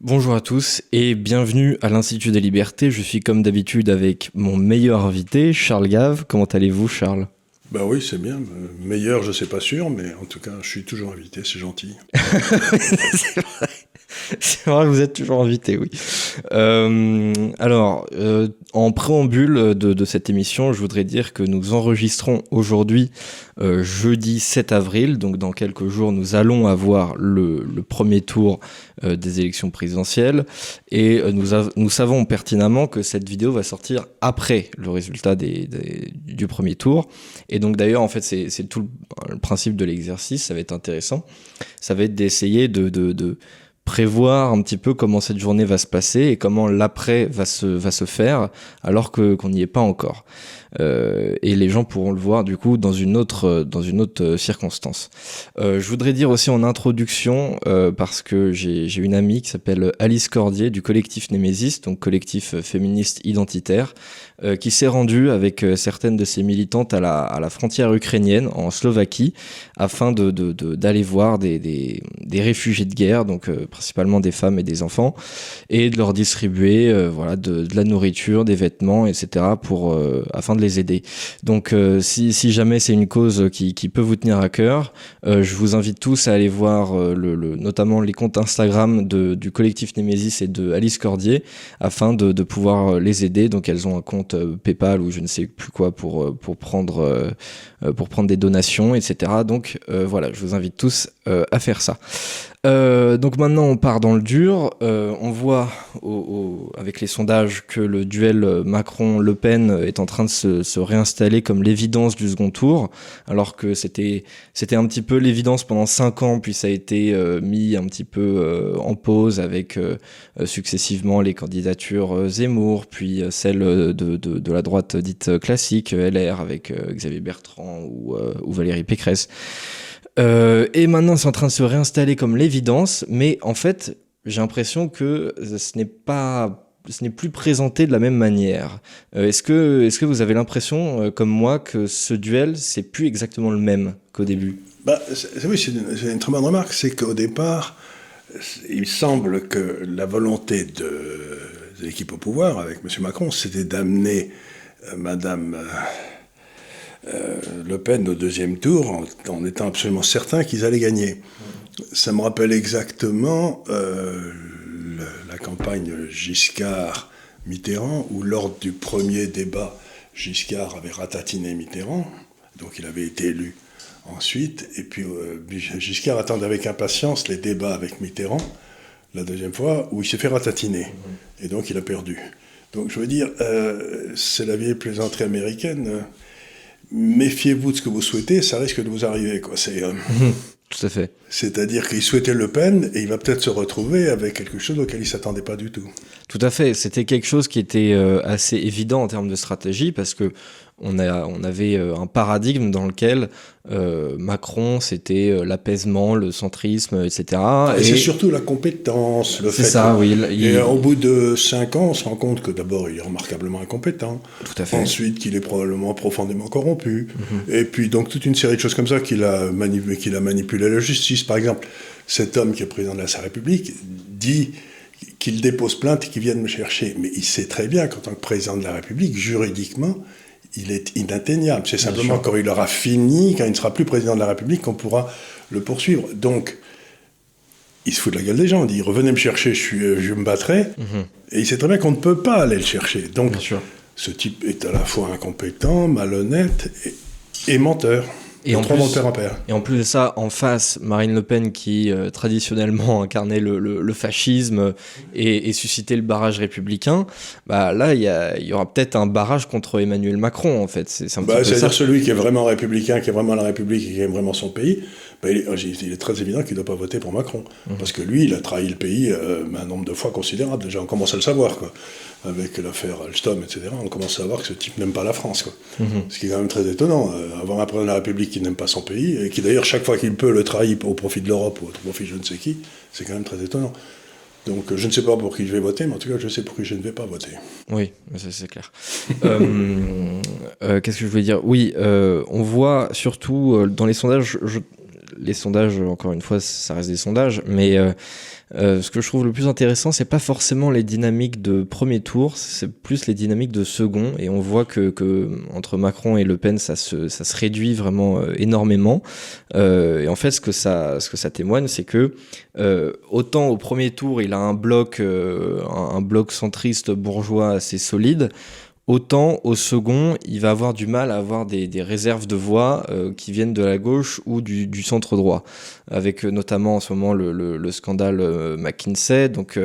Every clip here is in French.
Bonjour à tous et bienvenue à l'Institut des Libertés. Je suis comme d'habitude avec mon meilleur invité, Charles Gave. Comment allez-vous, Charles? Bah oui, c'est bien. Meilleur, je sais pas sûr, mais en tout cas, je suis toujours invité, c'est gentil. c'est vrai. C'est vrai vous êtes toujours invité, oui. Euh, alors, euh, en préambule de, cette émission, je voudrais dire que nous enregistrons aujourd'hui, euh, jeudi 7 avril, donc dans quelques jours, nous allons avoir le, premier tour des élections présidentielles, et nous, nous savons pertinemment que cette vidéo va sortir après le résultat des, du premier tour. Et donc d'ailleurs, en fait, c'est tout le, principe de l'exercice, ça va être intéressant. Ça va être d'essayer de, de prévoir un petit peu comment cette journée va se passer et comment l'après va se, va se faire alors que qu'on n'y est pas encore. Euh, et les gens pourront le voir du coup dans une autre dans une autre euh, circonstance. Euh, je voudrais dire aussi en introduction parce que j'ai une amie qui s'appelle Alice Cordier du collectif Némésis, donc collectif féministe identitaire, qui s'est rendue avec certaines de ses militantes à la, à la frontière ukrainienne en Slovaquie afin de d'aller voir des, des, des, réfugiés de guerre, donc principalement des femmes et des enfants, et de leur distribuer voilà de, de, la nourriture, des vêtements, etc. pour afin les aider. Donc euh, si, jamais c'est une cause qui, peut vous tenir à cœur, euh, je vous invite tous à aller voir euh, notamment les comptes Instagram du collectif Nemesis et de Alice Cordier afin de, pouvoir les aider. Donc elles ont un compte PayPal ou je ne sais plus quoi pour prendre des donations, etc. Donc voilà, je vous invite tous à faire ça. Euh, donc maintenant on part dans le dur. Euh, on voit avec les sondages que le duel Macron-Le Pen est en train de se, réinstaller comme l'évidence du second tour, alors que c'était un petit peu l'évidence pendant cinq ans, puis ça a été euh, mis un petit peu en pause avec successivement les candidatures Zemmour, puis celle de, la droite dite classique LR avec Xavier Bertrand ou, ou Valérie Pécresse. Et maintenant, c'est en train de se réinstaller comme l'évidence, mais en fait, j'ai l'impression que ce n'est pas ce n'est plus présenté de la même manière. Euh, est-ce que, est que vous avez l'impression, euh, comme moi, que ce duel, c'est plus exactement le même qu'au début? Bah, Oui, c'est une, très bonne remarque. C'est qu'au départ, il semble que la volonté de, l'équipe au pouvoir, avec M. Macron, c'était d'amener Madame euh, le Pen au deuxième tour en, étant absolument certain qu'ils allaient gagner. Ça me rappelle exactement euh, la campagne Giscard-Mitterrand, où lors du premier débat, Giscard avait ratatiné Mitterrand, donc il avait été élu ensuite, et puis euh, Giscard attendait avec impatience les débats avec Mitterrand, la deuxième fois, où il s'est fait ratatiner, et donc il a perdu. Donc je veux dire, c'est la vieille plaisanterie américaine méfiez-vous de ce que vous souhaitez, ça risque de vous arriver. Quoi. C'est, euh, mhm. Tout à fait. C'est-à-dire qu'il souhaitait Le Pen et il va peut-être se retrouver avec quelque chose auquel il s'attendait pas du tout. Tout à fait. C'était quelque chose qui était euh, assez évident en termes de stratégie parce que on, a, on avait euh, un paradigme dans lequel euh, Macron, c'était euh, l'apaisement, le centrisme, etc. Ah, et, c'est surtout la compétence, le fait. C'est ça, oui. Et au bout de cinq ans, on se rend compte que d'abord, il est remarquablement incompétent. Tout à fait. Ensuite, qu'il est probablement profondément corrompu. Mhm. Et puis, donc, toute une série de choses comme ça qu'il a, qu'il a manipulé la justice. Par exemple, cet homme qui est président de la République dit qu'il dépose plainte et qu'il vienne me chercher. Mais il sait très bien qu'en tant que président de la République, juridiquement, il est inatteignable. C'est simplement quand il aura fini, quand il ne sera plus président de la République, qu'on pourra le poursuivre. Donc, il se fout de la gueule des gens. Il dit revenez me chercher, je, suis, euh, je me battrai. Mhm. Et il sait très bien qu'on ne peut pas aller le chercher. Donc, ce type est à la fois incompétent, malhonnête et menteur. Et en, plus, et en, plus, de ça, en face, Marine Le Pen qui euh, traditionnellement incarnait le, fascisme et, suscitait le barrage républicain, bah, là il y, aura peut-être un barrage contre Emmanuel Macron en fait. C'est bah, à dire celui qui est vraiment républicain, qui est vraiment la République et qui aime vraiment son pays, bah, il, est, très évident qu'il ne doit pas voter pour Macron. Mmh. Parce que lui, il a trahi le pays euh, un nombre de fois considérable. Déjà, on commence à le savoir. Quoi avec l'affaire Alstom, etc., on commence à voir que ce type n'aime pas la France. Quoi. Mhm. Ce qui est quand même très étonnant. Euh, avoir un président de la République qui n'aime pas son pays, et qui d'ailleurs, chaque fois qu'il peut, le trahit au profit de l'Europe ou au profit de je ne sais qui, c'est quand même très étonnant. Donc je ne sais pas pour qui je vais voter, mais en tout cas, je sais pour qui je ne vais pas voter. Oui, c'est clair. Euh, euh, qu'est-ce que je voulais dire? Oui, on voit surtout dans les sondages, je, les sondages, encore une fois, ça reste des sondages, mais euh, ce que je trouve le plus intéressant, c'est pas forcément les dynamiques de premier tour, c'est plus les dynamiques de second. Et on voit que, que entre Macron et Le Pen, ça se, ça se réduit vraiment euh, énormément. Euh, et en fait, ce que ça, ce que ça témoigne, c'est que euh, autant au premier tour, il a un bloc, un bloc centriste bourgeois assez solide. Autant au second, il va avoir du mal à avoir des, réserves de voix euh, qui viennent de la gauche ou du, centre droit, avec euh, notamment en ce moment le, le, le scandale euh, McKinsey. Donc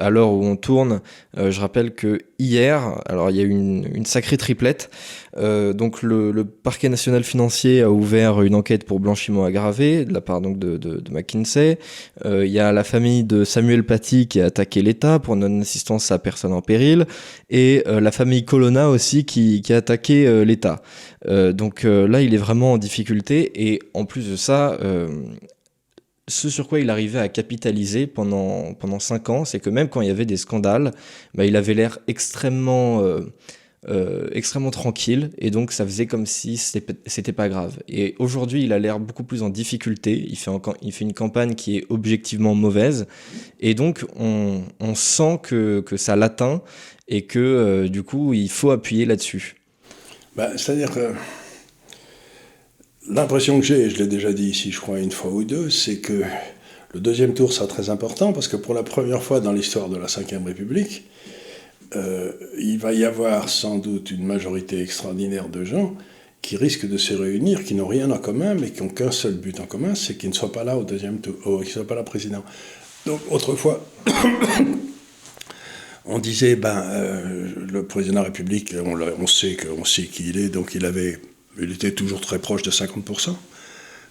à l'heure où on tourne, je rappelle que hier, alors il y a eu une, une sacrée triplette. donc le, le, parquet national financier a ouvert une enquête pour blanchiment aggravé de la part donc de, de, de McKinsey. il y a la famille de Samuel Paty qui a attaqué l'État pour non-assistance à personne en péril et la famille Colonna aussi qui, qui a attaqué euh, l'État. Euh, donc euh, là, il est vraiment en difficulté et en plus de ça, ce sur quoi il arrivait à capitaliser pendant, pendant cinq ans, c'est que même quand il y avait des scandales, bah, il avait l'air extrêmement, euh, extrêmement tranquille, et donc ça faisait comme si c'était pas grave. Et aujourd'hui, il a l'air beaucoup plus en difficulté, il fait, il fait une campagne qui est objectivement mauvaise, et donc on, on sent que, que ça l'atteint, et que euh, du coup, il faut appuyer là-dessus. Bah, C'est-à-dire que l'impression que j'ai, et je l'ai déjà dit ici, je crois, une fois ou deux, c'est que le deuxième tour sera très important parce que pour la première fois dans l'histoire de la Ve République, euh, il va y avoir sans doute une majorité extraordinaire de gens qui risquent de se réunir, qui n'ont rien en commun, mais qui n'ont qu'un seul but en commun, c'est qu'ils ne soient pas là au deuxième tour, oh, qu'ils ne soient pas là président. Donc autrefois, on disait, ben, euh, le président de la République, on, on sait qu'on sait qui il est, donc il avait, il était toujours très proche de 50%.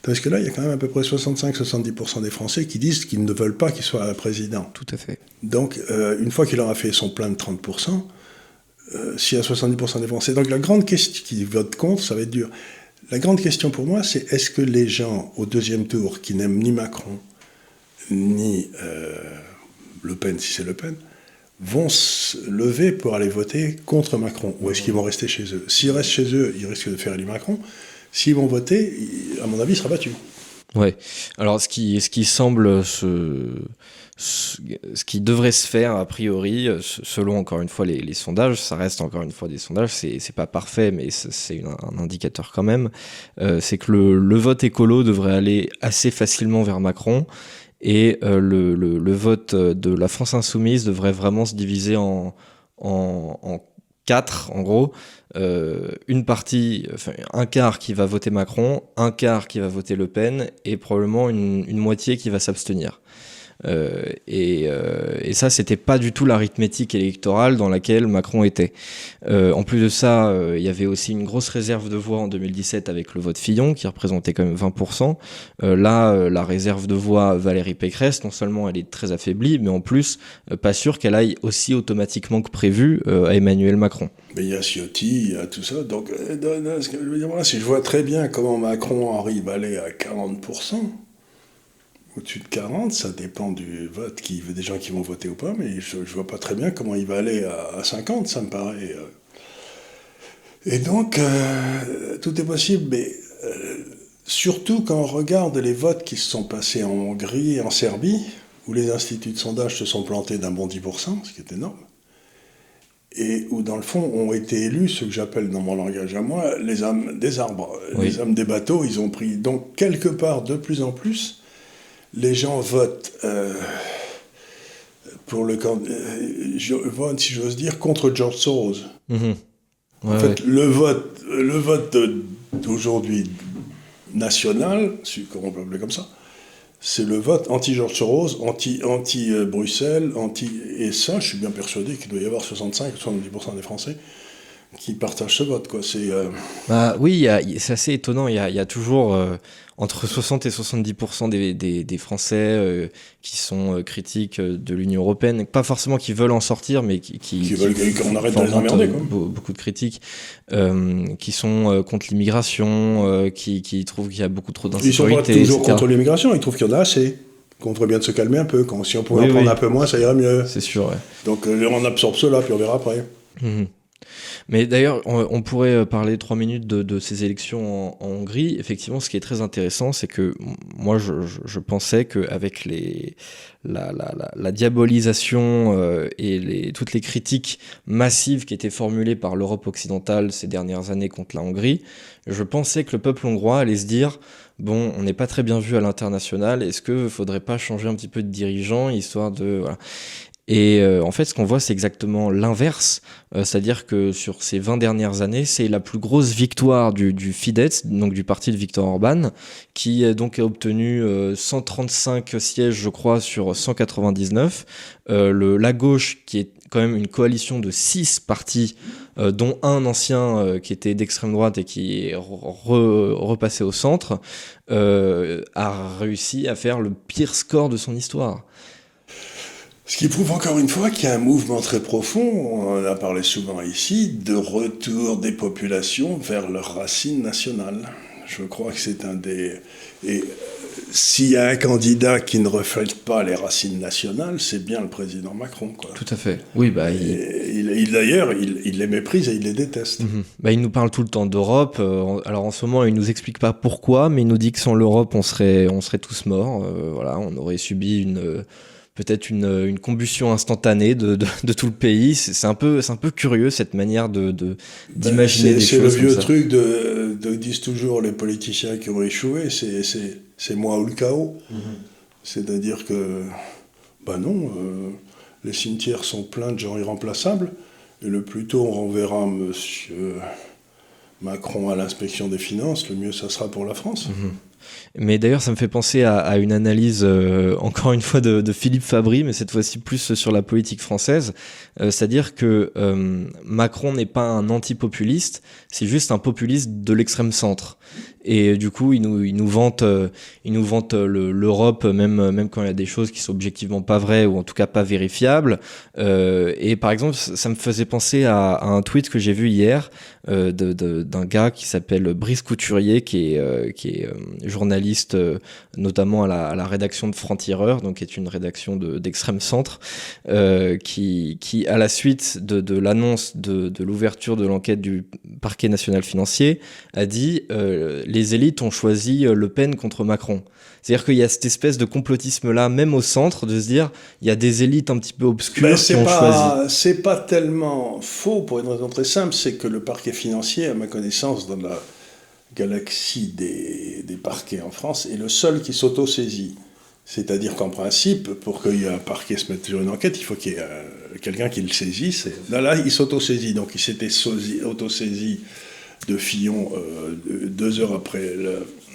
Parce que là, il y a quand même à peu près 65-70% des Français qui disent qu'ils ne veulent pas qu'il soit président. Tout à fait. Donc, euh, une fois qu'il aura fait son plein de 30%, euh, s'il y a 70% des Français. Donc, la grande question qui vote contre, ça va être dur. La grande question pour moi, c'est est-ce que les gens au deuxième tour qui n'aiment ni Macron, ni euh, Le Pen, si c'est Le Pen, vont se lever pour aller voter contre Macron Ou est-ce qu'ils vont rester chez eux? S'ils restent chez eux, ils risquent de faire élire Macron. S'ils vont voter, à mon avis, il sera battu. Ouais. Alors, ce qui, ce qui semble se, ce, qui devrait se faire a priori, selon encore une fois les, sondages, ça reste encore une fois des sondages, c'est, c'est pas parfait, mais c'est un indicateur quand même. Euh, c'est que le, le vote écolo devrait aller assez facilement vers Macron et euh, le, vote de la France insoumise devrait vraiment se diviser en, quatre, en gros. Euh, une partie, un quart qui va voter Macron, un quart qui va voter Le Pen, et probablement une moitié qui va s'abstenir. Euh, et, euh, et, ça, c'était pas du tout l'arithmétique électorale dans laquelle Macron était. Euh, en plus de ça, euh, il y avait aussi une grosse réserve de voix en 2017 avec le vote Fillon, qui représentait quand même 20%. Euh, là, la réserve de voix Valérie Pécresse, non seulement elle est très affaiblie, mais en plus, pas sûr qu'elle aille aussi automatiquement que prévu à Emmanuel Macron. Mais il y a Ciotti, il y a tout ça. Donc, si je vois très bien comment Macron arrive à aller à 40%, au-dessus de 40, ça dépend du vote, qui, des gens qui vont voter ou pas, mais je ne vois pas très bien comment il va aller à, à 50, ça me paraît. Euh. Et donc, euh, tout est possible, mais euh, surtout quand on regarde les votes qui se sont passés en Hongrie et en Serbie, où les instituts de sondage se sont plantés d'un bon 10%, ce qui est énorme, et où dans le fond ont été élus ce que j'appelle dans mon langage à moi les âmes des arbres, oui. les âmes des bateaux, ils ont pris. Donc quelque part de plus en plus, les gens votent euh, pour le euh, vote, si j'ose dire, contre George Soros. Mmh. Ouais, en fait, ouais. le vote, le vote d'aujourd'hui national, si on peut l'appeler comme ça, c'est le vote anti-George Soros, anti-Bruxelles, anti, anti, et ça, je suis bien persuadé qu'il doit y avoir 65 ou 70% des Français qui partagent ce vote. Quoi. C'est, euh... bah, oui, c'est assez étonnant. Il y a, il y a toujours euh, entre 60 et 70% des, des, des Français euh, qui sont critiques de l'Union européenne. Pas forcément qui veulent en sortir, mais qui, qui, qui veulent qu'on arrête de les emmerder. Quoi. Beaucoup de critiques qui sont contre l'immigration, qui, qui trouvent qu'il y a beaucoup trop d'insécurité. Ils sont pas toujours etc. contre l'immigration, ils trouvent qu'il y en a assez qu'on devrait bien de se calmer un peu. Quand, si on pouvait oui, en prendre oui. un peu moins, ça irait mieux. C'est sûr, ouais. Donc on absorbe cela, puis on verra après. Mmh. Mais d'ailleurs, on, pourrait parler trois minutes de, ces élections en, Hongrie. Effectivement, ce qui est très intéressant, c'est que moi, je, pensais qu'avec la, diabolisation euh, et toutes les critiques massives qui étaient formulées par l'Europe occidentale ces dernières années contre la Hongrie, je pensais que le peuple hongrois allait se dire bon, on n'est pas très bien vu à l'international, est-ce que faudrait pas changer un petit peu de dirigeant histoire de. Et euh, en fait, ce qu'on voit, c'est exactement l'inverse. Euh, c'est-à-dire que sur ces 20 dernières années, c'est la plus grosse victoire du, du, Fidesz, donc du parti de Viktor Orban, qui donc a obtenu 135 euh, sièges, je crois, sur 199. le, la gauche, qui est quand même une coalition de 6 partis, dont un ancien qui était d'extrême droite et qui est repassé au centre, a réussi à faire le pire score de son histoire. Ce qui prouve encore une fois qu'il y a un mouvement très profond, on en a parlé souvent ici, de retour des populations vers leurs racines nationales. Je crois que c'est un des... Et s'il y a un candidat qui ne reflète pas les racines nationales, c'est bien le président Macron. Quoi. Tout à fait. Oui, bah, il... D'ailleurs, il, les méprise et il les déteste. Mhm. bah, il nous parle tout le temps d'Europe. Euh, alors en ce moment, il nous explique pas pourquoi, mais il nous dit que sans l'Europe, on serait, on serait tous morts. Euh, voilà, on aurait subi une peut-être une, une, combustion instantanée de, de, de tout le pays. C'est un peu, c'est un peu curieux cette manière de ben, d'imaginer des choses. C'est le vieux truc de, de, disent toujours les politiciens qui ont échoué, c'est moi ou le chaos. Mhm. C'est-à-dire que, ben non, euh, les cimetières sont pleins de gens irremplaçables, et le plus tôt on renverra Monsieur Macron à l'inspection des finances, le mieux ça sera pour la France. Mhm. Mais d'ailleurs, ça me fait penser à, une analyse, euh, encore une fois, de, Philippe Fabry, mais cette fois-ci plus sur la politique française. Euh, c'est-à-dire que euh, Macron n'est pas un anti-populiste, c'est juste un populiste de l'extrême centre. Et du coup, il nous, il nous vante, il nous vante l'Europe, même, même quand il y a des choses qui sont objectivement pas vraies ou en tout cas pas vérifiables. et par exemple, ça me faisait penser à, un tweet que j'ai vu hier d'un gars qui s'appelle Brice Couturier, qui est, qui est journaliste, euh, notamment à la, à la, rédaction de Franc-Tireur, donc qui est une rédaction d'extrême centre, euh, qui, qui, à la suite de, l'annonce de, l'ouverture de l'enquête du parquet national financier, a dit euh, les élites ont choisi Le Pen contre Macron. C'est-à-dire qu'il y a cette espèce de complotisme-là, même au centre, de se dire il y a des élites un petit peu obscures qui ont choisi. C'est pas tellement faux pour une raison très simple, c'est que le parquet financier, à ma connaissance, dans la galaxie des, des, parquets en France est le seul qui s'auto-saisit. C'est-à-dire qu'en principe, pour qu'il un parquet se mette sur une enquête, il faut qu'il y ait euh, quelqu'un qui le saisisse. Là, là, il s'auto-saisit. Donc, il s'était auto-saisi de Fillon euh, deux heures après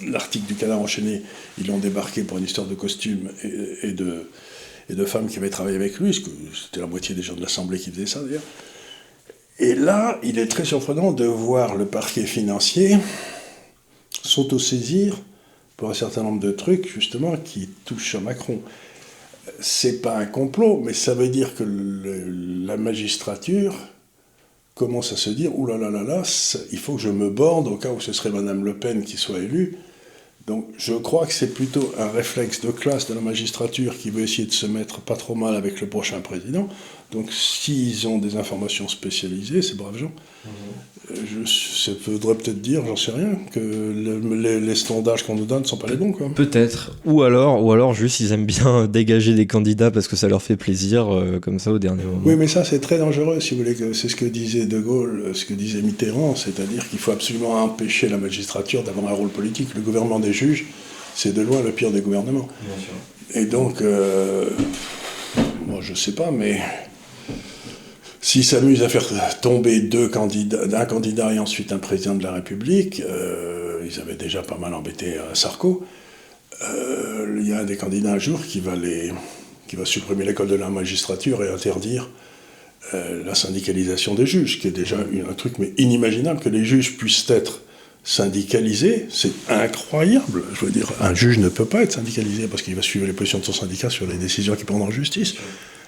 l'article du canard enchaîné. Ils l'ont débarqué pour une histoire de costume et, de, femmes qui avaient travaillé avec lui, parce que c'était la moitié des gens de l'Assemblée qui faisaient ça d'ailleurs. Et là, il est très surprenant de voir le parquet financier s'autosaisir pour un certain nombre de trucs, justement, qui touchent à Macron. C'est pas un complot, mais ça veut dire que la magistrature commence à se dire Ouh il faut que je me borde au cas où ce serait Madame Le Pen qui soit élue. Donc je crois que c'est plutôt un réflexe de classe de la magistrature qui veut essayer de se mettre pas trop mal avec le prochain président. Donc s'ils ont des informations spécialisées, ces braves gens, je, ça faudrait peut-être dire, j'en sais rien, que les, sondages qu'on nous donne ne sont pas les bons. Peut-être. Ou alors, ou alors juste ils aiment bien dégager des candidats parce que ça leur fait plaisir, euh, comme ça au dernier moment. Oui, mais ça c'est très dangereux, si vous voulez. C'est ce que disait De Gaulle, ce que disait Mitterrand, c'est-à-dire qu'il faut absolument empêcher la magistrature d'avoir un rôle politique. Le gouvernement des juges, c'est de loin le pire des gouvernements. Et donc, euh, moi je sais pas, mais S'ils s'amusent à faire tomber deux candidats, un candidat et ensuite un président de la République, euh, ils avaient déjà pas mal embêté euh, Sarko. Euh, il y a un des candidats un jour qui va, les, qui va supprimer l'école de la magistrature et interdire la syndicalisation des juges, qui est déjà un truc mais inimaginable que les juges puissent être syndicalisés. C'est incroyable. Je veux dire, un juge ne peut pas être syndicalisé parce qu'il va suivre les positions de son syndicat sur les décisions qu'il prend en justice.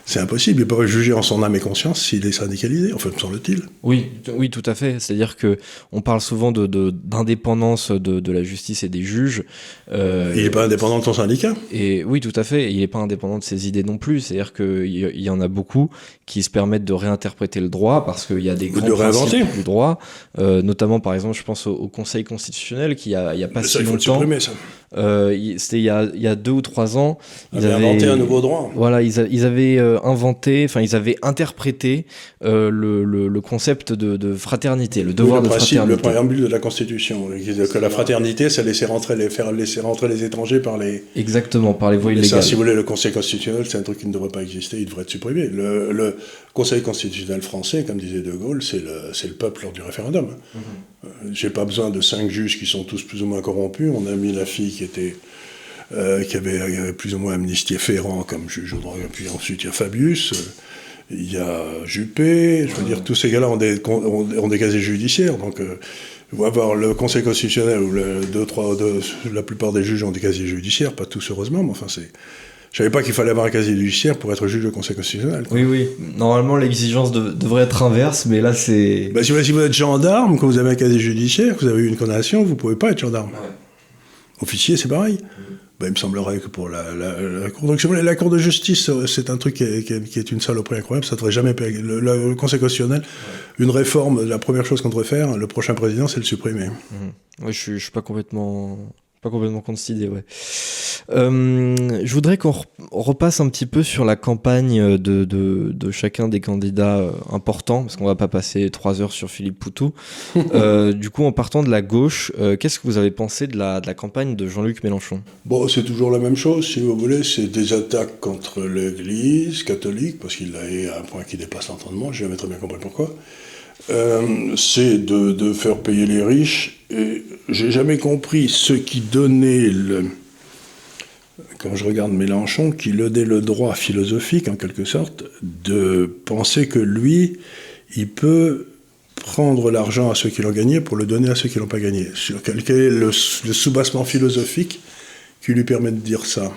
C'est impossible, il peut juger en son âme et conscience s'il est syndicalisé, enfin me semble-t-il. Oui, oui, tout à fait. C'est-à-dire que on parle souvent de, d'indépendance de, de, la justice et des juges. Euh, il n'est pas indépendant de son syndicat Et oui, tout à fait. il n'est pas indépendant de ses idées non plus. C'est-à-dire qu'il y, y en a beaucoup qui se permettent de réinterpréter le droit parce qu'il y a des grands de réinventer. du droit, euh, notamment par exemple, je pense au, Conseil constitutionnel qui a, il y a pas ça, si il faut longtemps. Le supprimer, ça. Euh, c'était il y, a, il y a deux ou trois ans. Ils avaient inventé un nouveau droit. Voilà, ils, a, ils avaient inventé, enfin ils avaient interprété euh, le, le, le, concept de, de, fraternité, le devoir oui, le de principe, fraternité. Le préambule de la Constitution, que la fraternité, c'est laisser rentrer les faire laisser rentrer les étrangers par les. Exactement, par les voies illégales. ça, si vous voulez, le Conseil constitutionnel, c'est un truc qui ne devrait pas exister, il devrait être supprimé. Le, le Conseil constitutionnel français, comme disait De Gaulle, c'est le, le peuple lors du référendum. Mm -hmm. J'ai pas besoin de cinq juges qui sont tous plus ou moins corrompus. On a mis la fille qui était euh, qui avait, avait, plus ou moins amnistié Ferrand comme juge au droit. Puis ensuite, il y a Fabius, euh, il y a Juppé. Je veux dire, tous ces gars-là ont des, ont, ont des casiers judiciaires. Donc, euh, avoir le Conseil constitutionnel où le, deux, trois, deux, la plupart des juges ont des casiers judiciaires, pas tous heureusement, mais enfin, c'est. Je savais pas qu'il fallait avoir un casier judiciaire pour être juge du Conseil constitutionnel. Quoi. Oui, oui. Normalement, l'exigence de, devrait être inverse, mais là, c'est. Bah, si, vous, si vous êtes gendarme, quand vous avez un casier judiciaire, que vous avez eu une condamnation, vous pouvez pas être gendarme. Ouais. Officier, c'est pareil. Mmh. Bah, il me semblerait que pour la, la, la, cour, la Cour de justice, c'est un truc qui est, une saloperie incroyable. Ça devrait jamais le, le, Conseil constitutionnel, une réforme, la première chose qu'on devrait faire, le prochain président, c'est le supprimer. Mmh. Je, je suis pas complètement pas complètement contre cette idée, ouais. Euh, je voudrais qu'on repasse un petit peu sur la campagne de, de, de chacun des candidats euh, importants, parce qu'on va pas passer trois heures sur Philippe Poutou. euh, du coup, en partant de la gauche, euh, qu'est-ce que vous avez pensé de la, de la campagne de Jean-Luc Mélenchon? Bon, c'est toujours la même chose, si vous voulez. C'est des attaques contre l'Église catholique, parce qu'il a à un point qui dépasse l'entendement. J'ai jamais très bien compris pourquoi. Euh, c'est de, faire payer les riches. Et j'ai jamais compris ceux qui donnaient le. Quand je regarde Mélenchon, qui donnait le droit philosophique, en quelque sorte, de penser que lui, il peut prendre l'argent à ceux qui l'ont gagné pour le donner à ceux qui l'ont pas gagné. Sur quel, quel est le, le soubassement philosophique qui lui permet de dire ça?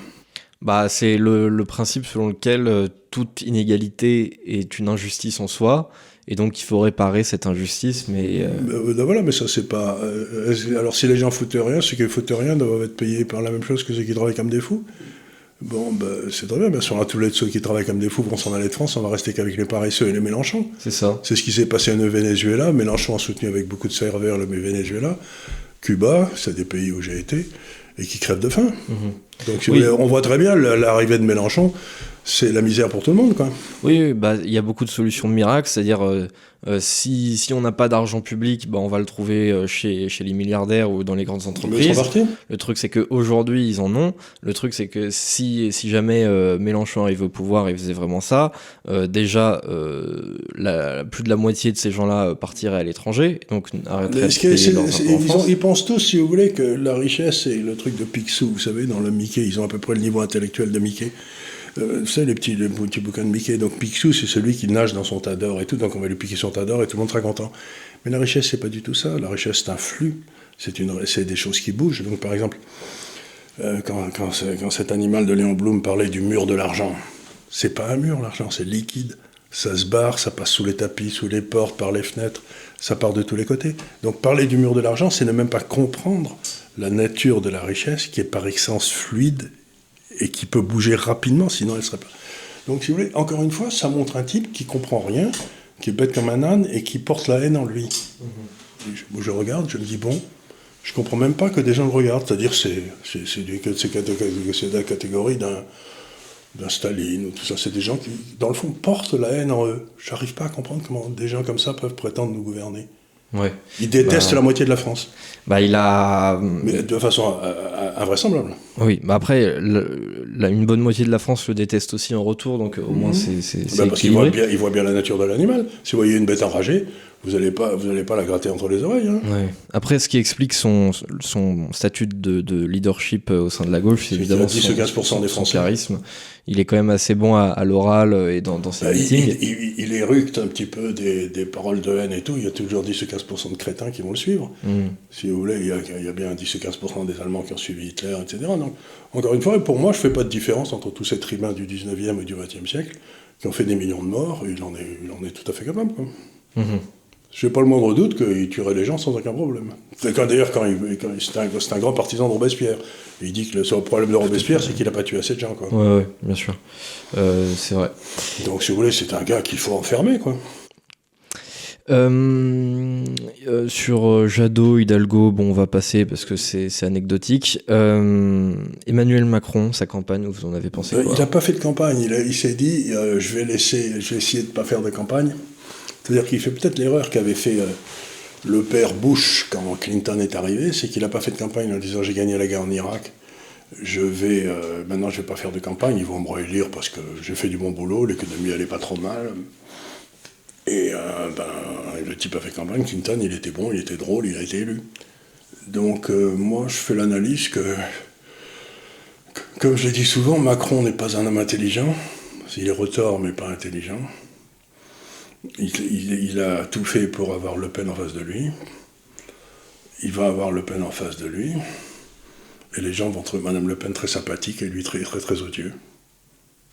Bah, c'est le, le, principe selon lequel euh, toute inégalité est une injustice en soi, et donc il faut réparer cette injustice, mais... Euh... Ben, voilà, mais ça c'est pas... Euh, alors si les gens foutent rien, ceux qui foutent rien doivent être payés par la même chose que ceux qui travaillent comme des fous. Bon, ben, c'est très bien, bien sûr, tous les ceux qui travaillent comme des fous vont s'en aller de France, on va rester qu'avec les paresseux et les Mélenchon. C'est ça. C'est ce qui s'est passé au Venezuela, Mélenchon a soutenu avec beaucoup de serveurs le Venezuela, Cuba, c'est des pays où j'ai été, et qui crèvent de faim. -hmm. Donc oui. on voit très bien l'arrivée de Mélenchon, c'est la misère pour tout le monde. Quoi. Oui, bah, il y a beaucoup de solutions de miracles, c'est-à-dire euh, euh, si, si on n'a pas d'argent public, bah, on va le trouver euh, chez, chez les milliardaires ou dans les grandes entreprises. Le truc, c'est qu'aujourd'hui, ils en ont. Le truc, c'est que si, si jamais Mélenchon arrive au pouvoir et faisait vraiment ça, déjà, la, plus de la moitié de ces gens-là partiraient à l'étranger, donc arrêteraient de payer leurs ils, ont, ils pensent tous, si vous voulez, que la richesse, c'est le truc de Picsou, vous savez, dans le Mickey, ils ont à peu près le niveau intellectuel de Mickey. Euh, vous savez, les petits, les petits bouquins de Mickey. Donc Picsou, c'est celui qui nage dans son tas d'or et tout. Donc on va lui piquer son tas d'or et tout le monde sera content. Mais la richesse, c'est pas du tout ça. La richesse, c'est un flux. C'est des choses qui bougent. Donc par exemple, euh, quand, quand, cet animal de Léon Blum parlait du mur de l'argent, c'est pas un mur, l'argent, c'est liquide. Ça se barre, ça passe sous les tapis, sous les portes, par les fenêtres, ça part de tous les côtés. Donc parler du mur de l'argent, c'est ne même pas comprendre la nature de la richesse qui est par excellence fluide et qui peut bouger rapidement, sinon elle serait pas. Donc, si vous voulez, encore une fois, ça montre un type qui comprend rien, qui est bête comme un âne et qui porte la haine en lui. Mm-hmm. je, je, regarde, je me dis, bon, je comprends même pas que des gens le regardent. C'est-à-dire, c'est, c'est, c'est, la catégorie d'un, d'un Staline ou tout ça. C'est des gens qui, dans le fond, portent la haine en eux. J'arrive pas à comprendre comment des gens comme ça peuvent prétendre nous gouverner. Ouais. Il déteste bah, la moitié de la France. Bah, il a. Mais de façon invraisemblable. Oui, bah après, le, la, une bonne moitié de la France le déteste aussi en retour, donc au moins c'est. c'est bah parce qu'il voit, bien, il voit bien la nature de l'animal. Si vous voyez une bête enragée, vous n'allez pas, vous allez pas la gratter entre les oreilles. Hein. Ouais. Après, ce qui explique son, son statut de, de leadership euh, au sein de la gauche, c'est évidemment 10 son, 15% des son charisme. Il est quand même assez bon à, à l'oral et dans, dans ses Bah, il, meetings. il, il, il éructe un petit peu des, des paroles de haine et tout. Il y a toujours 10 ou 15% de crétins qui vont le suivre. Mm. Si vous voulez, il y, a, il y a bien 10 ou 15% des Allemands qui ont suivi Hitler, etc. Donc, encore une fois, pour moi, je ne fais pas de différence entre tous ces tribuns du 19e et du 20e siècle qui ont fait des millions de morts. Il en est, il en est tout à fait capable. Quoi. Mhm. Je n'ai pas le moindre doute qu'il tuerait les gens sans aucun problème. D'ailleurs, quand c'est un, grand partisan de Robespierre. Il dit que le seul problème de Robespierre, c'est qu'il n'a pas tué assez de gens. Quoi. Ouais, ouais, bien sûr. Euh, c'est vrai. Donc, si vous voulez, c'est un gars qu'il faut enfermer. Quoi. Euh, euh, sur Jadot, Hidalgo, bon, on va passer parce que c'est anecdotique. Euh, Emmanuel Macron, sa campagne, vous en avez pensé quoi? il n'a pas fait de campagne. Il, s'est dit je vais laisser, je vais essayer de ne pas faire de campagne. C'est-à-dire qu'il fait peut-être l'erreur qu'avait fait euh, le père Bush quand Clinton est arrivé, c'est qu'il n'a pas fait de campagne en disant j'ai gagné la guerre en Irak. Je vais euh, maintenant je vais pas faire de campagne. Ils vont me réélire parce que j'ai fait du bon boulot. L'économie allait pas trop mal. Et euh, ben, le type a fait campagne. Clinton, il était bon, il était drôle, il a été élu. Donc moi, je fais l'analyse que comme je l'ai dit souvent, Macron n'est pas un homme intelligent. Il est retors, mais pas intelligent. Il, il- il a tout fait pour avoir Le Pen en face de lui. Il va avoir Le Pen en face de lui. Et les gens vont trouver Madame Le Pen très sympathique et lui très, très, très odieux.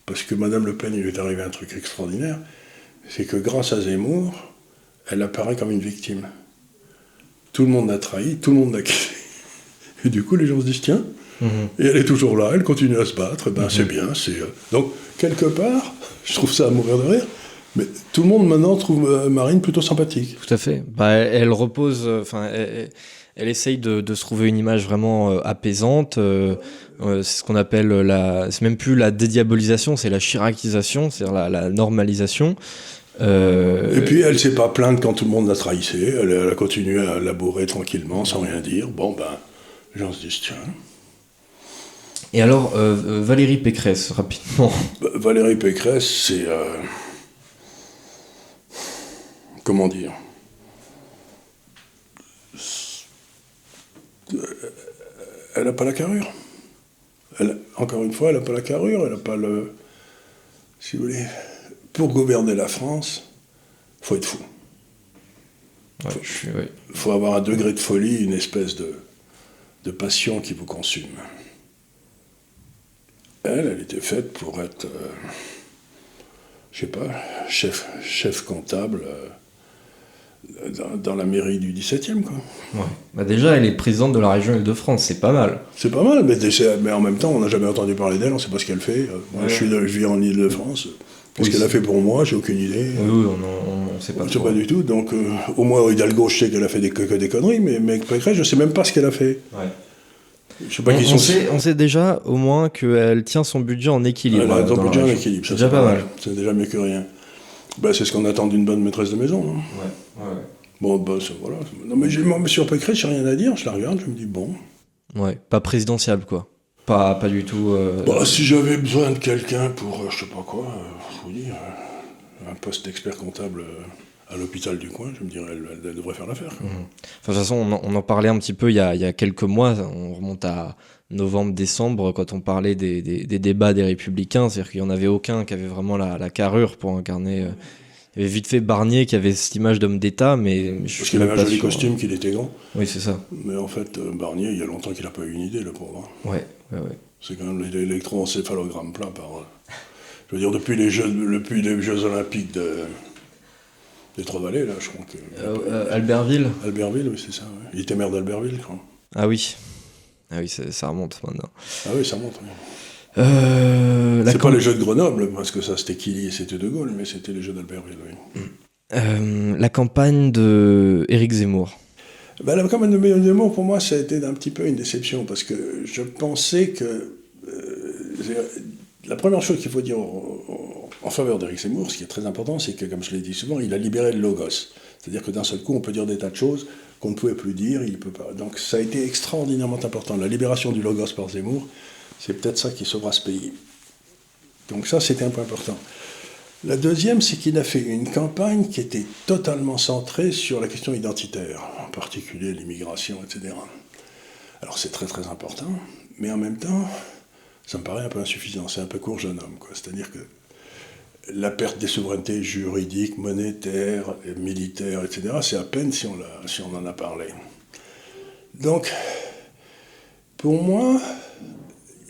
Parce que Madame Le Pen, il lui est arrivé un truc extraordinaire. C'est que grâce à Zemmour, elle apparaît comme une victime. Tout le monde l'a trahi, tout le monde l'a quitté. Et du coup, les gens se disent tiens, Mhm. et elle est toujours là, elle continue à se battre, et ben c'est bien. c'est euh, Donc, quelque part, je trouve ça à mourir de rire, mais tout le monde maintenant trouve euh, Marine plutôt sympathique. Tout à fait. Bah, elle, repose, euh, enfin, elle, elle- essaye de, de se trouver une image vraiment euh, apaisante. euh, euh, c'est ce qu'on appelle la, c'est même plus la dédiabolisation, c'est la chiracisation, c'est-à-dire la, la normalisation. Euh, Et puis, elle s'est pas plainte quand tout le monde la trahissait, elle, elle a continué à labourer tranquillement, sans rien dire. Bon, ben, gens se disent tiens. et alors, euh, Valérie Pécresse, rapidement. Bah, Valérie Pécresse, c'est. euh, comment dire Elle n'a pas la carrure. Elle- encore une fois, elle n'a pas la carrure, elle n'a pas le. Si vous voulez. Pour gouverner la France, faut être fou. Ouais, ouais. Il faut avoir un degré de folie, une espèce de, de passion qui vous consume. Elle, elle était faite pour être, euh, je sais pas, chef, chef comptable euh, dans, dans la mairie du 17e, quoi. Ouais. Bah, déjà, elle est présidente de la région Île-de-France, c'est pas mal. C'est pas mal, mais, en même temps, on n'a jamais entendu parler d'elle, on ne sait pas ce qu'elle fait. Euh, Moi, Ouais. je, suis de- je vis en Ile-de-France. Qu'est-ce Oui, qu'elle a fait pour moi? J'ai aucune idée. Oui, oui, on ne sait pas. Je ne sais trop. pas du tout. Donc, euh, au moins, Hidalgo, je sais qu'elle a fait des, que, que des conneries, mais, mais Pécresse, je ne sais même pas ce qu'elle a fait. Ouais. Je sais pas On, qui on sont sait, on sait déjà au moins qu'elle tient son budget en équilibre. Elle a un dans la budget en équilibre. ça, C'est déjà pas mal. C'est déjà mieux que rien. Bah, c'est ce qu'on attend d'une bonne maîtresse de maison. non Ouais, ouais. bon, bah, voilà. Non, mais j'ai- moi, sur Pécresse, j'ai rien à dire. Je la regarde, je me dis, bon. Ouais, pas présidentiable quoi. Pas, pas du tout. euh, Bah, si j'avais besoin de quelqu'un pour, euh, je sais pas quoi, euh, je vous dis, euh, un poste d'expert comptable euh, à l'hôpital du coin, je me dirais, elle, elle devrait faire l'affaire. Enfin, de toute façon, on en, on en parlait un petit peu il y, a, il y a quelques mois. On remonte à novembre-décembre quand on parlait des, des- des débats des Républicains. C'est-à-dire qu'il n'y en avait aucun qui avait vraiment la, la carrure pour incarner. euh, Il y avait vite fait Barnier qui avait cette image d'homme d'État, mais je Parce qu'il avait un joli sûr. costume, qu'il était grand. Oui, c'est ça. Mais en fait, euh, Barnier, il y a longtemps qu'il n'a pas eu une idée, le pauvre. hein. Ouais, ouais, ouais. C'est quand même l'électroencéphalogramme plein par. euh, Je veux dire, depuis les Jeux, depuis les Jeux Olympiques de, des Trois-Vallées, là, je crois que. Euh, euh, Albertville Albertville, oui, c'est ça. ouais. Il était maire d'Albertville, je crois. Ah oui. Ah oui, ça, remonte maintenant. Ah oui, ça oui. Euh, C'est pas les Jeux de Grenoble, parce que ça c'était Killy et c'était De Gaulle, mais c'était les Jeux d'Albertville, oui. euh, la campagne de Éric Zemmour. Ben, la campagne de Mélenchon Zemmour, pour moi, ça a été un petit peu une déception, parce que je pensais que. euh, la première chose qu'il faut dire en- en- en faveur d'Éric Zemmour, ce qui est très important, c'est que, comme je l'ai dit souvent, il a libéré le logos. C'est-à-dire que d'un seul coup, on peut dire des tas de choses qu'on ne pouvait plus dire, il peut pas. Donc ça a été extraordinairement important. La libération du logos par Zemmour, c'est peut-être ça qui sauvera ce pays. Donc ça, c'était un point important. La deuxième, c'est qu'il a fait une campagne qui était totalement centrée sur la question identitaire, en particulier l'immigration, etc. Alors c'est très très important, mais en même temps, ça me paraît un peu insuffisant, c'est un peu court jeune homme. C'est-à-dire que la perte des souverainetés juridiques, monétaires, militaires, etc., c'est à peine si on, si on en a parlé. Donc, pour moi,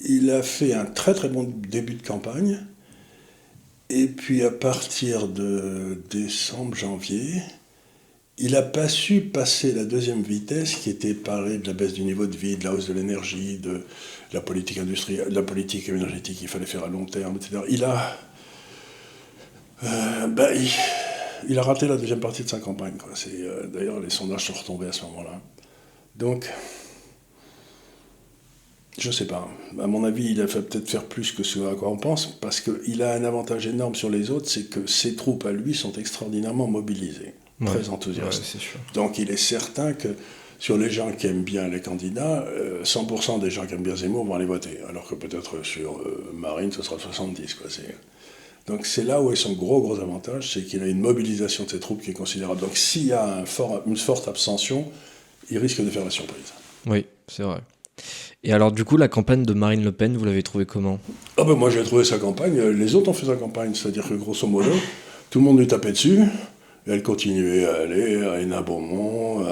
il a fait un très très bon début de campagne. Et puis à partir de décembre, janvier, il n'a pas su passer la deuxième vitesse qui était parler de la baisse du niveau de vie, de la hausse de l'énergie, de la politique industrielle, de la politique énergétique qu'il fallait faire à long terme, etc. Il a, euh, ben, il, a raté la deuxième partie de sa campagne. Euh, d'ailleurs, les sondages sont retombés à ce moment-là. Donc, je ne sais pas. À mon avis, il a fait peut-être faire plus que ce à quoi on pense, parce qu'il a un avantage énorme sur les autres, c'est que ses troupes à lui sont extraordinairement mobilisées, très enthousiastes. Donc il est certain que sur les gens qui aiment bien les candidats, 100% euh, des gens qui aiment bien Zemmour vont aller voter, alors que peut-être sur Marine, ce sera 70. Quoi. Donc c'est là où est son gros gros avantage, c'est qu'il a une mobilisation de ses troupes qui est considérable. Donc s'il y a un fort, une forte abstention, il risque de faire la surprise. Oui, c'est vrai. Et alors, du coup, la campagne de Marine Le Pen, vous l'avez trouvée comment? Ah ben moi, j'ai trouvé sa campagne. Les autres ont fait sa campagne. C'est-à-dire que, grosso modo, tout le monde lui tapait dessus. Et elle continuait à aller à Hénin-Beaumont,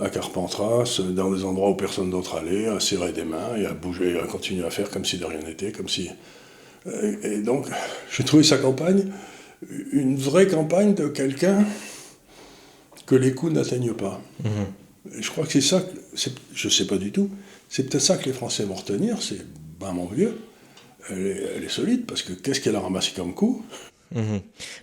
à, Carpentras, dans des endroits où personne d'autre allait, à serrer des mains et à bouger, à continuer à faire comme si de rien n'était, comme si... Euh, et donc, j'ai trouvé sa campagne une vraie campagne de quelqu'un que les coups n'atteignent pas. Mhm. je crois que c'est ça, je ne sais pas du tout, c'est peut-être ça que les Français vont retenir, c'est, ben mon vieux, elle est, elle est solide, parce que qu'est-ce qu'elle a ramassé comme coup? Mhm.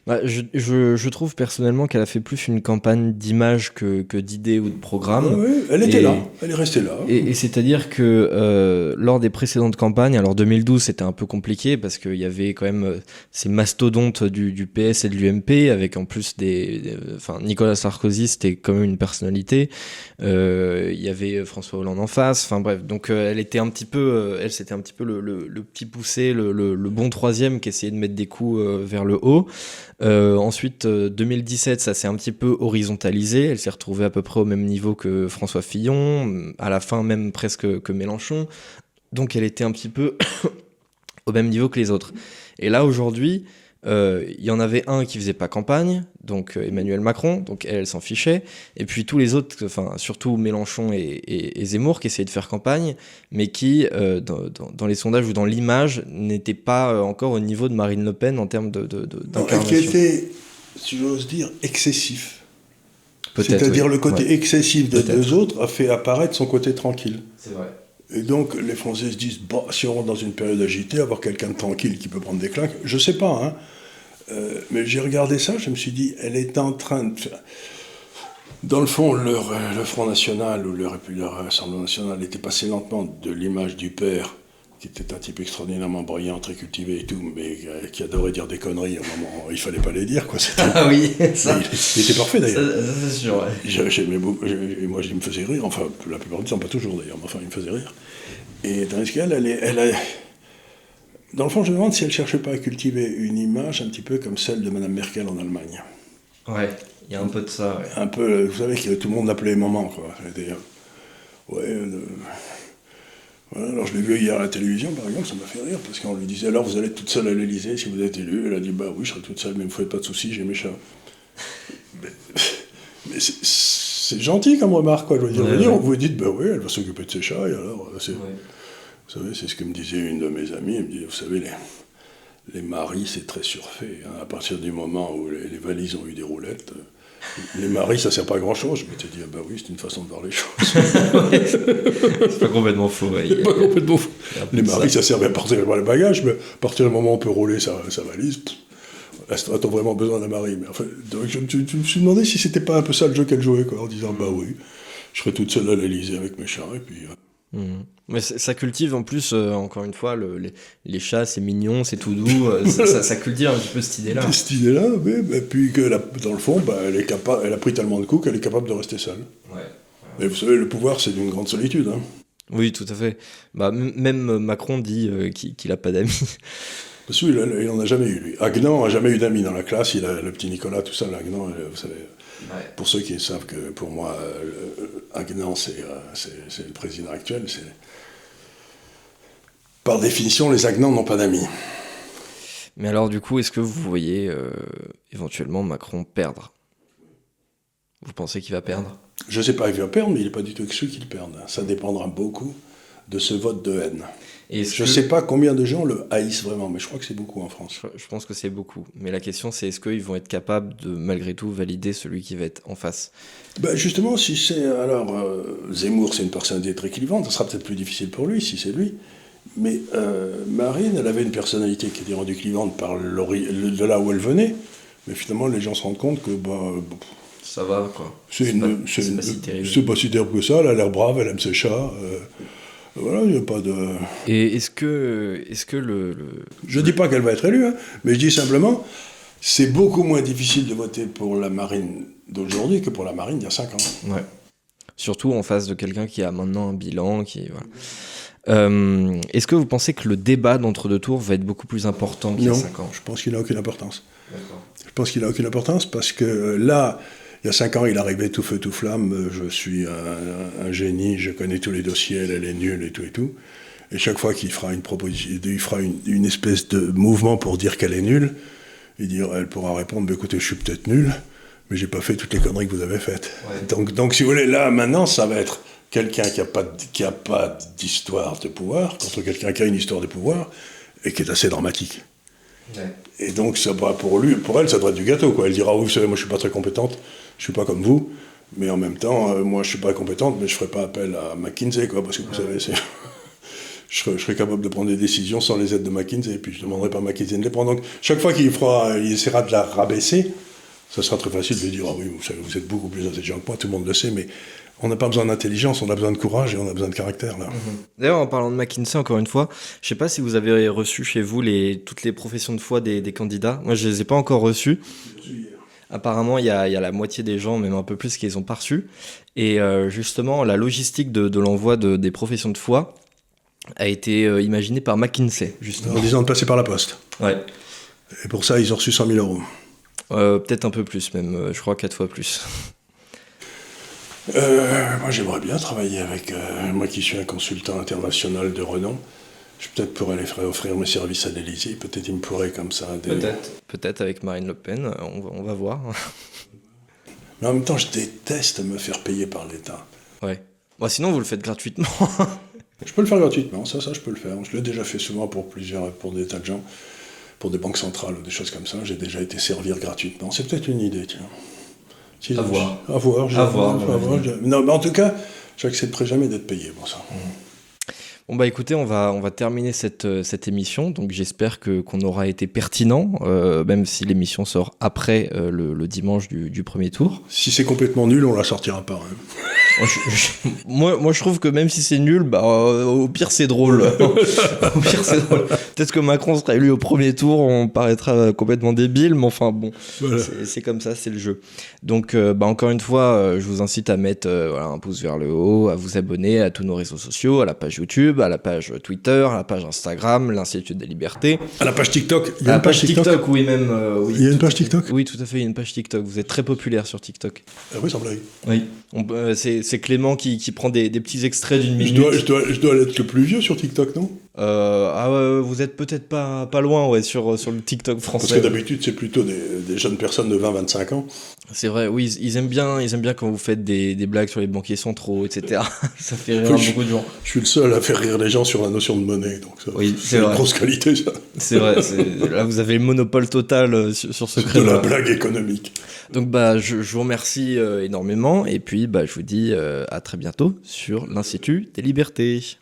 Bah, je, je, je, trouve personnellement qu'elle a fait plus une campagne d'image que, que d'idées ou de programmes. Oui, elle était là, elle est restée là. Et, c'est-à-dire que euh, lors des précédentes campagnes, alors 2012 c'était un peu compliqué parce qu'il y avait quand même euh, ces mastodontes du, du, PS et de l'UMP avec en plus des, enfin Nicolas Sarkozy c'était quand même une personnalité. Euh, il y avait François Hollande en face. Enfin bref, donc euh, elle était un petit peu, elle c'était un petit peu le, le, le petit poussé, le, le, bon troisième qui essayait de mettre des coups vers le haut. Euh, ensuite, 2017, euh, ça s'est un petit peu horizontalisé. Elle s'est retrouvée à peu près au même niveau que François Fillon, à la fin même presque que Mélenchon. Donc elle était un petit peu au même niveau que les autres. Et là, aujourd'hui, euh, il y en avait un qui faisait pas campagne, donc euh, Emmanuel Macron, donc elle, s'en fichait, et puis tous les autres, enfin surtout Mélenchon et, Zemmour qui essayaient de faire campagne, mais qui euh, dans, les sondages ou dans l'image n'étaient pas encore au niveau de Marine Le Pen en termes de, de, Qui était, si j'ose dire, excessif. C'est-à-dire le côté excessif des deux autres a fait apparaître son côté tranquille. C'est vrai. Et donc les Français se disent, bon, si on rentre dans une période agitée, avoir quelqu'un de tranquille qui peut prendre des claques, je sais pas, hein. Euh, mais j'ai regardé ça, je me suis dit, elle est en train de... Dans le fond, le, le Front National ou le, le Rassemblement National était passé lentement de l'image du père, qui était un type extraordinairement brillant, très cultivé et tout, mais euh, qui adorait dire des conneries au moment où il fallait pas les dire. Quoi. Ah oui, ça. Il, était parfait d'ailleurs. C'est sûr, ouais. moi, il me faisait rire, enfin, la plupart du temps, pas toujours d'ailleurs, mais enfin, il me faisait rire. Et tandis qu'elle, elle, elle, elle, dans le fond, je me demande si elle ne cherchait pas à cultiver une image un petit peu comme celle de Mme Merkel en Allemagne. Ouais, il y a un peu de ça. Un peu, vous savez que tout le monde l'appelait maman, quoi. ouais, euh, alors je l'ai vu hier à la télévision, par exemple, ça m'a fait rire, parce qu'on lui disait alors vous allez être toute seule à l'Elysée si vous êtes élu. Elle a dit bah oui, je serai toute seule, mais ne me faites pas de soucis, j'ai mes chats. mais, c'est gentil comme remarque, quoi. Je veux dire, vous vous dites bah oui, elle va s'occuper de ses chats, et alors c'est. Vous savez, c'est ce que me disait une de mes amies. Elle me dit, vous savez, les, les maris, c'est très surfait. Hein. À partir du moment où les, valises ont eu des roulettes, euh, les maris, ça sert pas à grand-chose. Je m'étais dit, ah bah oui, c'est une façon de voir les choses. c'est pas complètement faux. Pas complètement faux. Les maris, ça. servait à porter les bagages, mais à partir du moment où on peut rouler sa, sa valise, a-t-on vraiment besoin d'un mari mais enfin, je, me suis demandé si c'était pas un peu ça le jeu qu'elle jouait, quoi, en disant, bah oui, je serais toute seule à l'Elysée avec mes chats, et puis... Mhm. Mais ça cultive en plus, euh, encore une fois, les, chats, c'est mignon, c'est tout doux, euh, ça, cultive un petit peu cette idée-là. Cette idée-là, oui, et puis que dans le fond, bah, elle, est capable, elle a pris tellement de coups qu'elle est capable de rester seule. Ouais. Mais vous savez, le pouvoir, c'est d'une grande solitude. Hein. Oui, tout à fait. Bah, même Macron dit euh, qu'il n'a pas d'amis. Parce qu'il n'en a jamais eu, lui. Agnan n'a jamais eu d'amis dans la classe, il a le petit Nicolas, tout ça, Agnan, vous savez. Pour ceux qui savent que pour moi, Agnan, c'est le président actuel, c'est. Par définition, les Agnans n'ont pas d'amis. Mais alors, du coup, est-ce que vous voyez éventuellement Macron perdre? Vous pensez qu'il va perdre? Je ne sais pas, il va perdre, mais il n'est pas du tout exclu qu'il perde. Ça dépendra beaucoup de ce vote de haine. Je ne sais pas combien de gens le haïssent vraiment, mais je crois que c'est beaucoup en France. Je pense que c'est beaucoup. Mais la question, c'est est-ce qu'ils vont être capables de, malgré tout, valider celui qui va être en face? Ben Justement, si c'est. Alors, euh, Zemmour, c'est une personnalité très clivante, ça sera peut-être plus difficile pour lui, si c'est lui. Mais euh, Marine, elle avait une personnalité qui était rendue clivante par de là où elle venait. Mais finalement, les gens se rendent compte que. Bah, ça va, quoi. C'est pas, si terrible. C'est pas si terrible que ça, elle a l'air brave, elle aime ses chats. Euh, voilà, il n'y a pas de. Et est-ce que, est-ce que le, Je ne dis pas qu'elle va être élue, hein, mais je dis simplement, c'est beaucoup moins difficile de voter pour la marine d'aujourd'hui que pour la marine d'il y a 5 ans. Ouais. Surtout en face de quelqu'un qui a maintenant un bilan, qui. Voilà. Euh, est-ce que vous pensez que le débat d'entre-deux tours va être beaucoup plus important qu'il y a 5 ans? Je pense qu'il n'a aucune importance. Je pense qu'il n'a aucune importance parce que euh, là, il y a 5 ans, il arrivait tout feu, tout flamme. Je suis un, génie, je connais tous les dossiers, elle, est nulle et tout et tout. Et chaque fois qu'il fera une proposition, il fera une, espèce de mouvement pour dire qu'elle est nulle, il dira, elle pourra répondre bah, écoutez, je suis peut-être nulle, mais j'ai pas fait toutes les conneries que vous avez faites. Donc, donc, si vous voulez, là, maintenant, ça va être quelqu'un qui n'a pas, qui a pas d'histoire de pouvoir contre quelqu'un qui a une histoire de pouvoir et qui est assez dramatique. Et donc, ça, pour lui, pour elle, ça doit être du gâteau. Quoi. Elle dira Oui, vous savez, moi, je suis pas très compétente, je suis pas comme vous, mais en même temps, euh, moi, je suis pas compétente, mais je ferai pas appel à McKinsey, quoi, parce que vous savez, c'est. je, serais, capable de prendre des décisions sans les aides de McKinsey, et puis je ne demanderai pas à McKinsey de les prendre. Donc, chaque fois qu'il fera, il essaiera de la rabaisser, ça sera très facile de dire Ah oui, vous savez, vous êtes beaucoup plus intelligent que moi, tout le monde le sait, mais on n'a pas besoin d'intelligence, on a besoin de courage et on a besoin de caractère. là. Mhm. D'ailleurs, en parlant de McKinsey, encore une fois, je ne sais pas si vous avez reçu chez vous les, toutes les professions de foi des, candidats. Moi, je ne les ai pas encore reçues. Apparemment, il y, a, la moitié des gens, même un peu plus, qui les ont pas reçus. Et euh, justement, la logistique de, l'envoi des professions de foi a été euh, imaginée par McKinsey, justement. En disant de passer par la poste. Ouais. Et pour ça, ils ont reçu 100 000 euros. Euh, peut-être un peu plus, même, je crois quatre fois plus. Moi, j'aimerais bien travailler avec. Moi qui suis un consultant international de renom, je peut-être pourrais aller offrir mes services à l'Élysée. Peut-être il me pourrait comme ça. Peut-être. Peut-être avec Marine Le Pen, on va, on va voir. Mais en même temps, je déteste me faire payer par l'État. Ouais. Moi, sinon, vous le faites gratuitement. je peux le faire gratuitement, ça, ça, je peux le faire. Je l'ai déjà fait souvent pour plusieurs, pour des tas de gens, pour des banques centrales ou des choses comme ça. J'ai déjà été servir gratuitement. C'est peut-être une idée, tiens à voir. À voir. À voir, non, mais en tout cas, j'accepterai jamais d'être payé pour ça. Bon bah écoutez, on va, on va terminer cette, euh, cette émission, donc j'espère que qu'on aura été pertinent, euh, même si l'émission sort après euh, le, le, dimanche du, du, premier tour. Si c'est complètement nul, on la sortira pas. Hein moi, moi, je trouve que même si c'est nul, bah, euh, au pire, c'est drôle. au pire, c'est drôle. Peut-être que Macron sera élu au premier tour, on paraîtra complètement débile, mais enfin, bon, c'est comme ça, c'est le jeu. Donc, euh, bah, encore une fois, euh, je vous incite à mettre voilà, un pouce vers le haut, à vous abonner à tous nos réseaux sociaux, à la page YouTube, à la page Twitter, à la page Instagram, l'Institut des Libertés. À la page TikTok. Il y a une page TikTok, oui, même. oui, il y a une page TikTok Oui, tout à fait, il y a une page TikTok. Vous êtes très populaire sur TikTok. Ah oui, sans blague. Oui. C'est c'est Clément qui, qui prend des, des, petits extraits d'une minute. Je dois, je, dois, je dois, être le plus vieux sur TikTok, non? Euh, ah, Vous êtes peut-être pas, pas loin ouais, sur, sur le TikTok français. Parce que d'habitude, c'est plutôt des, des, jeunes personnes de 20-25 ans. C'est vrai, oui, ils aiment, bien, ils aiment bien quand vous faites des, des blagues sur les banquiers centraux, etc. ça fait rire beaucoup de gens. Je suis le seul à faire rire les gens sur la notion de monnaie, donc oui, c'est une grosse qualité, ça. C'est vrai, là vous avez le monopole total euh, sur, sur ce créneau. De la blague économique. Donc bah, je, je vous remercie euh, énormément, et puis bah, je vous dis euh, à très bientôt sur l'Institut des libertés.